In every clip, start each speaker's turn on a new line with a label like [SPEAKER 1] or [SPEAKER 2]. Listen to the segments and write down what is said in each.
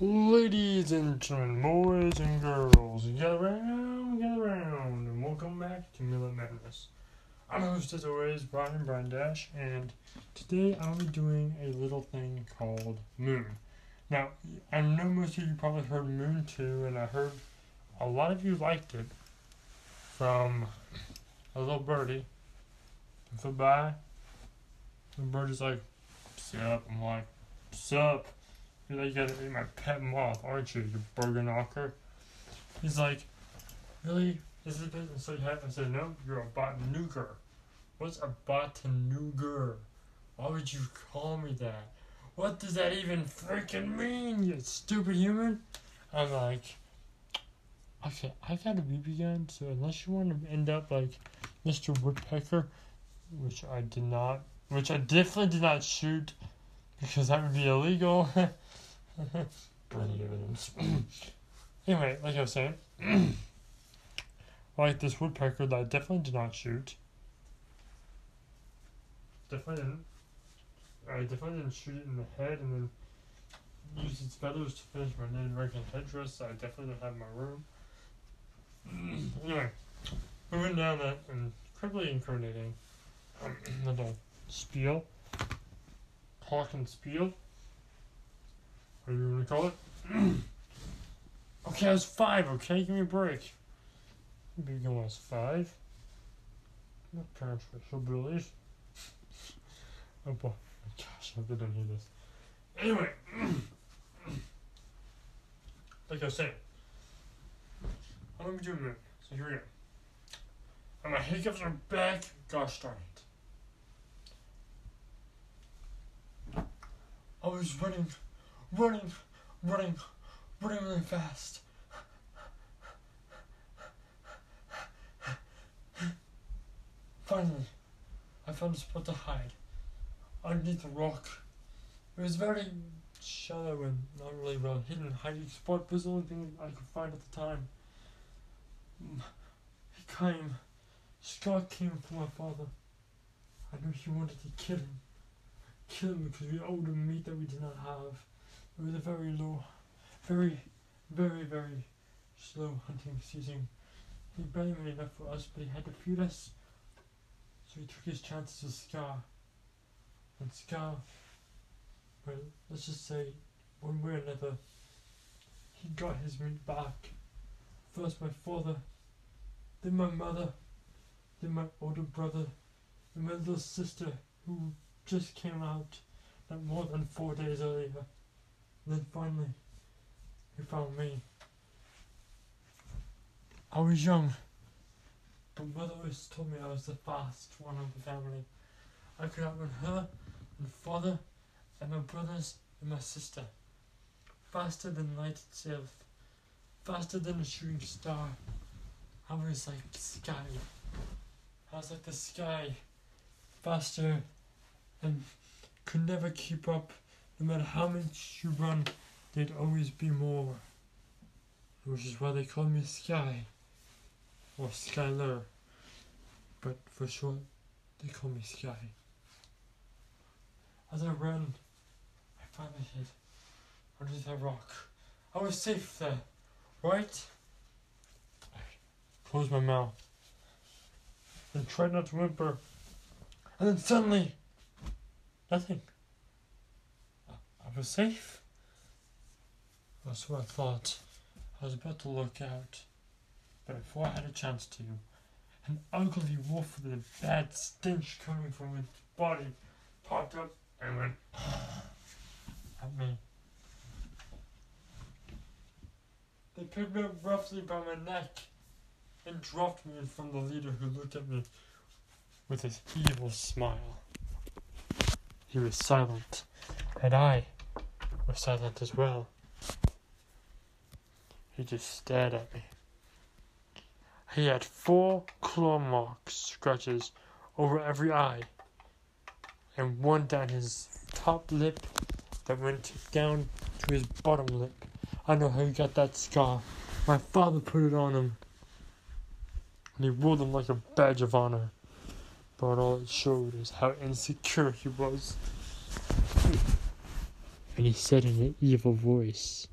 [SPEAKER 1] Ladies and gentlemen, boys and girls, get around, get around, and welcome back to Millet Madness. I'm your host as always, Brian Brian Dash, and today I'll be doing a little thing called Moon. Now, I know most of you probably heard Moon 2, and I heard a lot of you liked it from a little birdie. Flew by, the birdie's like, Sup? I'm like, Sup? You're like, you gotta eat my pet moth, aren't you, you burger knocker? He's like, Really? This Is business so you have? I said, No, you're a botanuger. What's a botanuger? Why would you call me that? What does that even freaking mean, you stupid human? I'm like, Okay, I've got a BB gun, so unless you want to end up like Mr. Woodpecker, which I did not, which I definitely did not shoot because that would be illegal. Evidence. anyway, like I was saying, like this woodpecker that I definitely did not shoot. Definitely didn't. I definitely didn't shoot it in the head and then use its feathers to finish my Native American headdress I definitely don't have in my room. anyway, moving down that incredibly incriminating little spiel, talk and spiel, whatever you want to call it. okay, I was five, okay? Give me a break. Maybe when I was five. My parents were bullies. oh boy, gosh, I hope they don't hear this. Anyway, like I saying, I'm gonna be doing that. So here we go. And my hiccups are back. Gosh darn it. I was running, running, running, running really fast. Finally, I found a spot to hide underneath a rock. It was very shallow and not really well hidden hiding spot, was the only thing I could find at the time. Mm, he came. Scott came for my father. I knew he wanted to kill him. Kill him because we owed him meat that we did not have. It was a very low, very, very, very slow hunting season. He barely made enough for us, but he had to feed us. So he took his chances with Scar. And Scar, well, let's just say, one way or another, he got his meat back. First my father, then my mother, then my older brother, and my little sister who just came out not more than four days earlier. And then finally, he found me. I was young, but mother always told me I was the fast one of the family. I could outrun her and father and my brothers and my sister. Faster than light itself faster than a shooting star. I was like sky. I was like the sky, faster, and could never keep up. No matter how much you run, there'd always be more. Which is why they call me Sky, or Skyler. But for short, they call me Sky. As I ran, I finally hid under that rock. I was safe there. Right? I closed my mouth and tried not to whimper. And then suddenly, nothing. I was safe. That's what I thought. I was about to look out. But before I had a chance to, an ugly wolf with a bad stench coming from its body popped up and went at me. They picked me up roughly by my neck and dropped me in front of the leader who looked at me with his evil smile. He was silent, and I was silent as well. He just stared at me. He had four claw marks, scratches over every eye, and one down his top lip that went down to his bottom lip. I know how he got that scar. My father put it on him. And he wore them like a badge of honor. But all it showed is how insecure he was. And he said in an evil voice,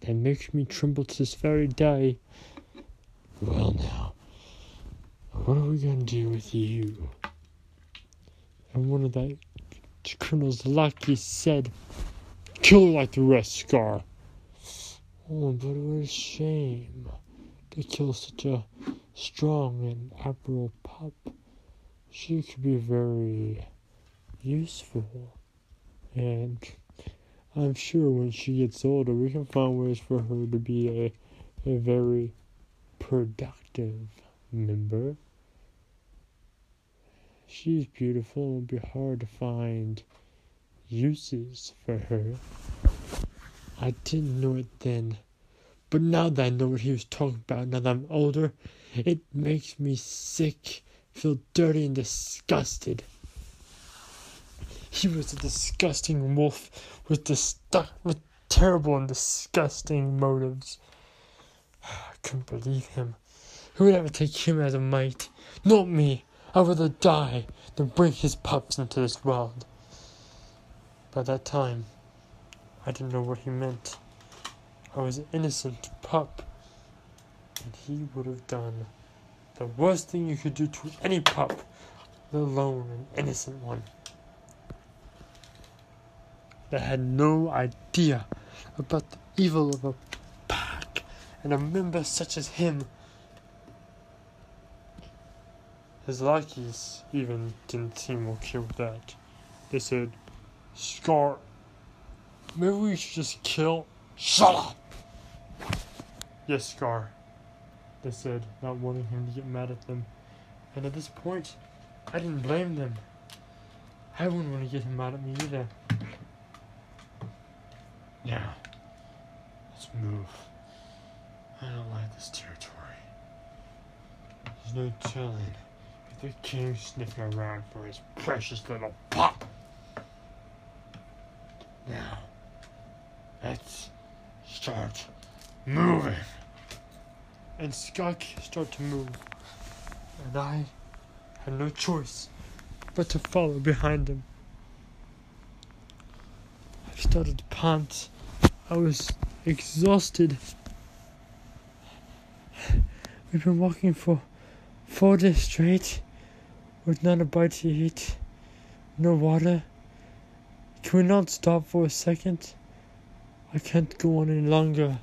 [SPEAKER 1] that makes me tremble to this very day. Well, now, what are we gonna do with you? And one of the colonel's Lucky, said, Kill her like the rest, Scar. Oh, but what a shame to kill such a strong and admirable pup. She could be very useful. And I'm sure when she gets older, we can find ways for her to be a, a very productive member. She's beautiful. It will be hard to find uses for her. I didn't know it then. But now that I know what he was talking about, now that I'm older, it makes me sick, feel dirty and disgusted. He was a disgusting wolf with dis- with terrible and disgusting motives. I couldn't believe him. Who would ever take him as a mate? Not me. I'd rather die than bring his pups into this world. By that time, I didn't know what he meant. I was an innocent pup, and he would have done the worst thing you could do to any pup, let alone an innocent one. That had no idea about the evil of a pack and a member such as him. His lackeys even didn't seem okay with that. They said, Scar, maybe we should just kill. Shut up! Yes, Scar, they said, not wanting him to get mad at them. And at this point, I didn't blame them. I wouldn't want to get him mad at me either. Now, let's move. I don't like this territory. There's no telling if the king's sniffing around for his precious little pup. Now, let's start moving. And Skunk start to move, and I had no choice but to follow behind him. I started to pant. I was exhausted. We've been walking for four days straight with not a bite to eat, no water. Can we not stop for a second? I can't go on any longer.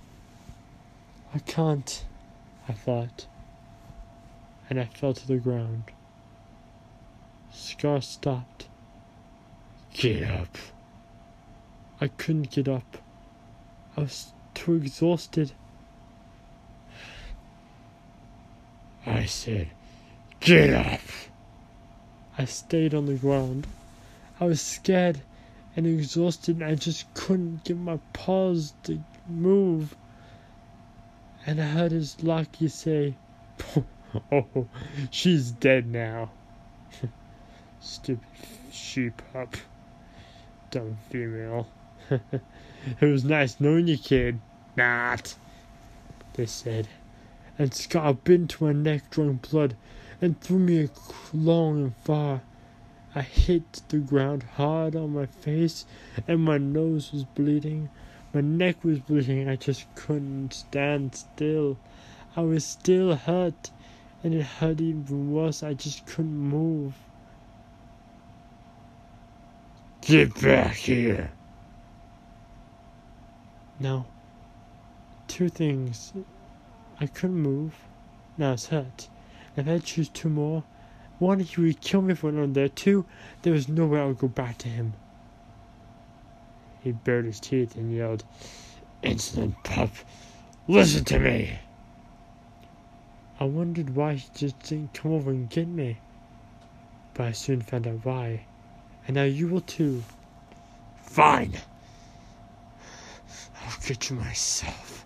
[SPEAKER 1] I can't, I thought, and I fell to the ground. Scar stopped. Get up. I couldn't get up. I was too exhausted. I said, Get up! I stayed on the ground. I was scared and exhausted, and I just couldn't get my paws to move. And I heard his lackey say, Oh, she's dead now. Stupid sheep up. Dumb female. it was nice knowing you, kid. Not, they said. And Scar bit into my neck, drawing blood, and threw me long and far. I hit the ground hard on my face, and my nose was bleeding. My neck was bleeding. I just couldn't stand still. I was still hurt, and it hurt even worse. I just couldn't move. Get back here. Now, two things. I couldn't move. Now it's hurt. If I choose two more, one, he would kill me for another there. Two, there was no way I would go back to him. He bared his teeth and yelled, Insolent pup, listen to me! I wondered why he just didn't come over and get me. But I soon found out why. And now you will too. Fine! Get myself.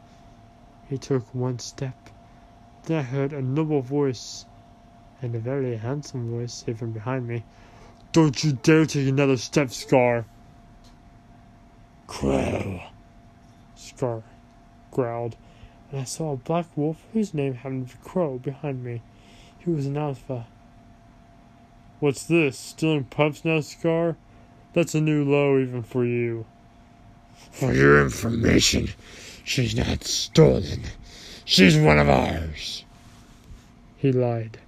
[SPEAKER 1] He took one step. Then I heard a noble voice, and a very handsome voice, say from behind me, Don't you dare take another step, Scar! Crow! Scar growled, and I saw a black wolf whose name happened to be Crow behind me. He was an alpha. What's this? Stealing pups now, Scar? That's a new low even for you. For your information,
[SPEAKER 2] She's not stolen. She's one of ours.
[SPEAKER 1] He lied.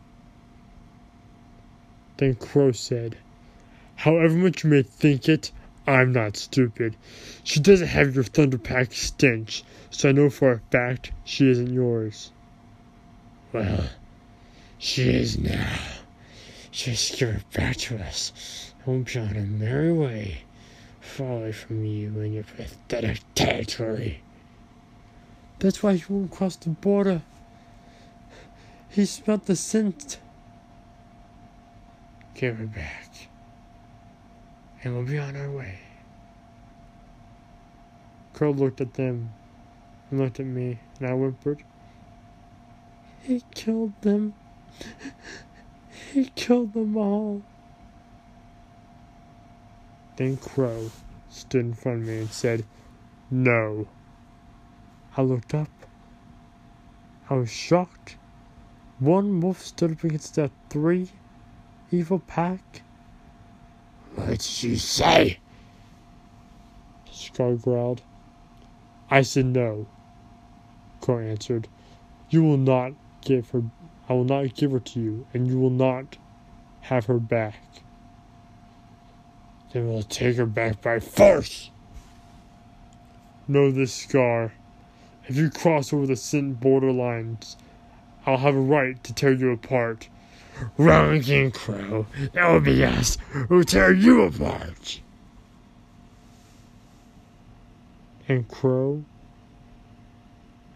[SPEAKER 1] Then Crow said, However much you may think it, I'm not stupid. She doesn't have your Thunderpack stench, so I know for a fact she isn't yours.
[SPEAKER 2] Well, she is now. Just give her back to us, and we'll be on a merry way, far away from you and your pathetic territory.
[SPEAKER 1] That's why he won't cross the border. He smelled the scent.
[SPEAKER 2] Give her back and we'll be on our way.
[SPEAKER 1] Crow looked at them and looked at me, and I whimpered. He killed them. he killed them all. Then Crow stood in front of me and said, No. I looked up. I was shocked. One wolf stood up against that three evil pack.
[SPEAKER 2] What'd you say?
[SPEAKER 1] Scar growled. I said no. Crow answered. You will not give her I will not give her to you, and you will not have her back.
[SPEAKER 2] Then we'll take her back by force.
[SPEAKER 1] Know this, Scar. If you cross over the scent borderlines, I'll have a right to tear you apart.
[SPEAKER 2] Wrong King Crow. That will be us who tear you apart.
[SPEAKER 1] And Crow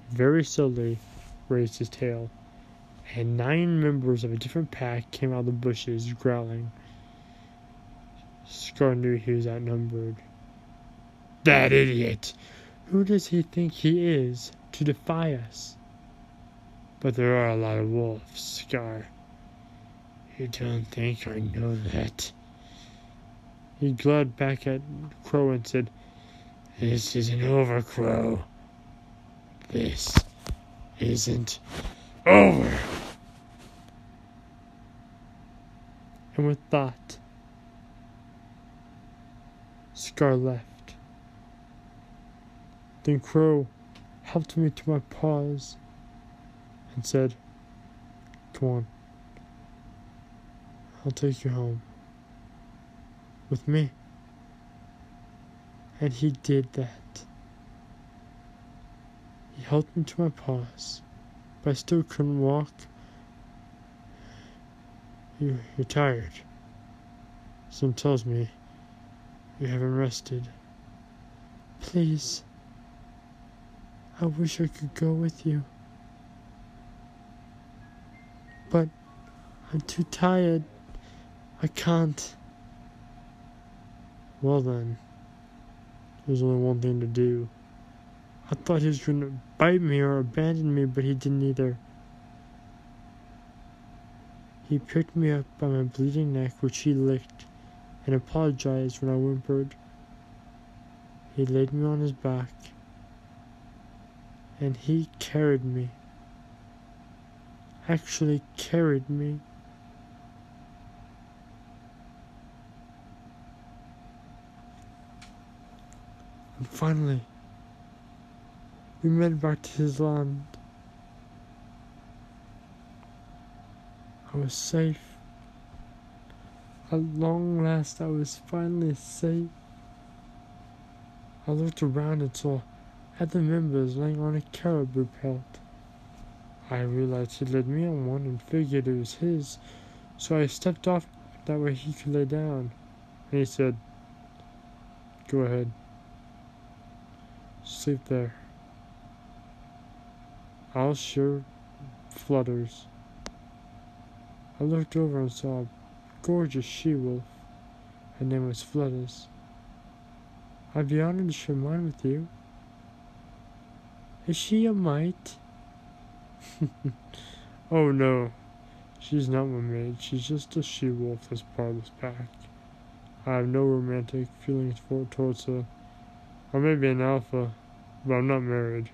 [SPEAKER 1] very slowly raised his tail, and nine members of a different pack came out of the bushes growling. Scar knew he was outnumbered.
[SPEAKER 2] That idiot!
[SPEAKER 1] Who does he think he is to defy us?
[SPEAKER 2] But there are a lot of wolves, Scar. You don't think I know that?
[SPEAKER 1] He glared back at Crow and said,
[SPEAKER 2] This isn't over, Crow. This isn't over.
[SPEAKER 1] And with that, Scar left. Then Crow helped me to my paws and said, Come on. I'll take you home. With me. And he did that. He held me to my paws, but I still couldn't walk. You, you're tired. Some tells me you haven't rested. Please. I wish I could go with you. But I'm too tired. I can't. Well then, there's only one thing to do. I thought he was going to bite me or abandon me, but he didn't either. He picked me up by my bleeding neck, which he licked, and apologized when I whimpered. He laid me on his back, and he carried me. Actually carried me. And finally, we made back to his land. I was safe. At long last, I was finally safe. I looked around and saw other members laying on a caribou pelt. I realized he'd led me on one and figured it was his, so I stepped off that way he could lay down. And he said, Go ahead. Sleep there. I'll sure flutters. I looked over and saw a gorgeous she-wolf. Her name was Flutters. I'd be honored to share mine with you. Is she a mite? oh no, she's not my mate. She's just a she-wolf as part of this pack. I have no romantic feelings for towards her. I may be an alpha, but I'm not married.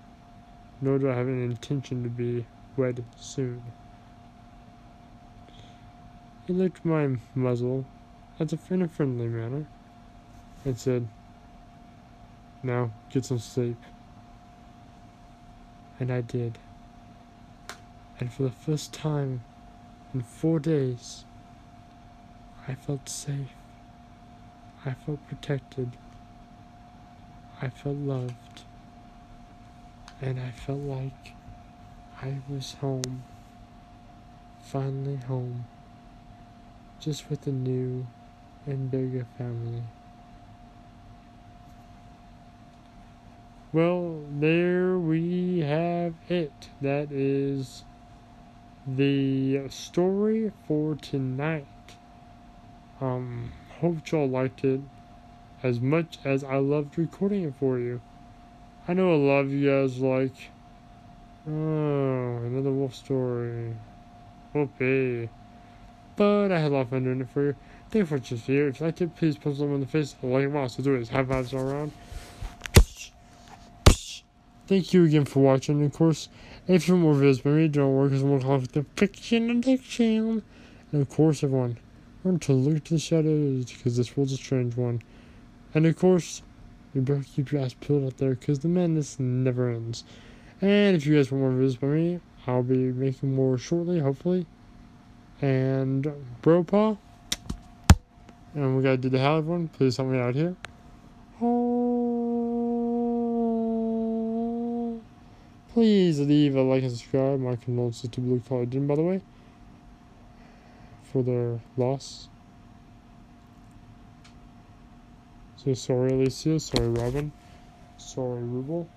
[SPEAKER 1] Nor do I have any intention to be wed soon. He licked my muzzle as if in a friendly manner and said, Now get some sleep. And I did. And for the first time in four days, I felt safe. I felt protected. I felt loved. And I felt like I was home. Finally home. Just with the new and bigger family. Well, there we have it. That is the story for tonight. Um, hope y'all liked it as much as I loved recording it for you. I know a lot of you guys like, oh, another wolf story. Okay. But I had a lot of fun doing it for you. Thank you for this video. If you liked it, please punch them in the face. Like it, wow, so do it. High fives all around. Thank you again for watching. Of course, if you want more videos by me, don't worry because I'm going to call it the fiction addiction. And of course, everyone, learn to look to the shadows because this world's a strange one. And of course, you better keep your ass peeled out there because the madness never ends. And if you guys want more videos by me, I'll be making more shortly, hopefully. And paw. And we gotta do the howl one. Please help me out here. Oh. Please leave a like and subscribe. My condolences to Blue Collar Din, by the way, for their loss. So sorry, Alicia. Sorry, Robin. Sorry, Ruble.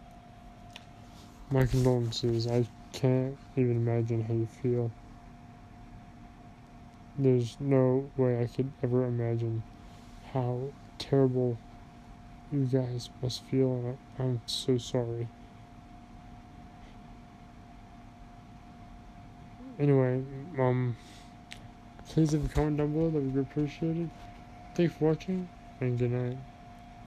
[SPEAKER 1] My condolences. I can't even imagine how you feel. There's no way I could ever imagine how terrible you guys must feel, and I'm so sorry. Anyway, um, please leave a comment down below, that would be appreciated. Thanks for watching, and good night.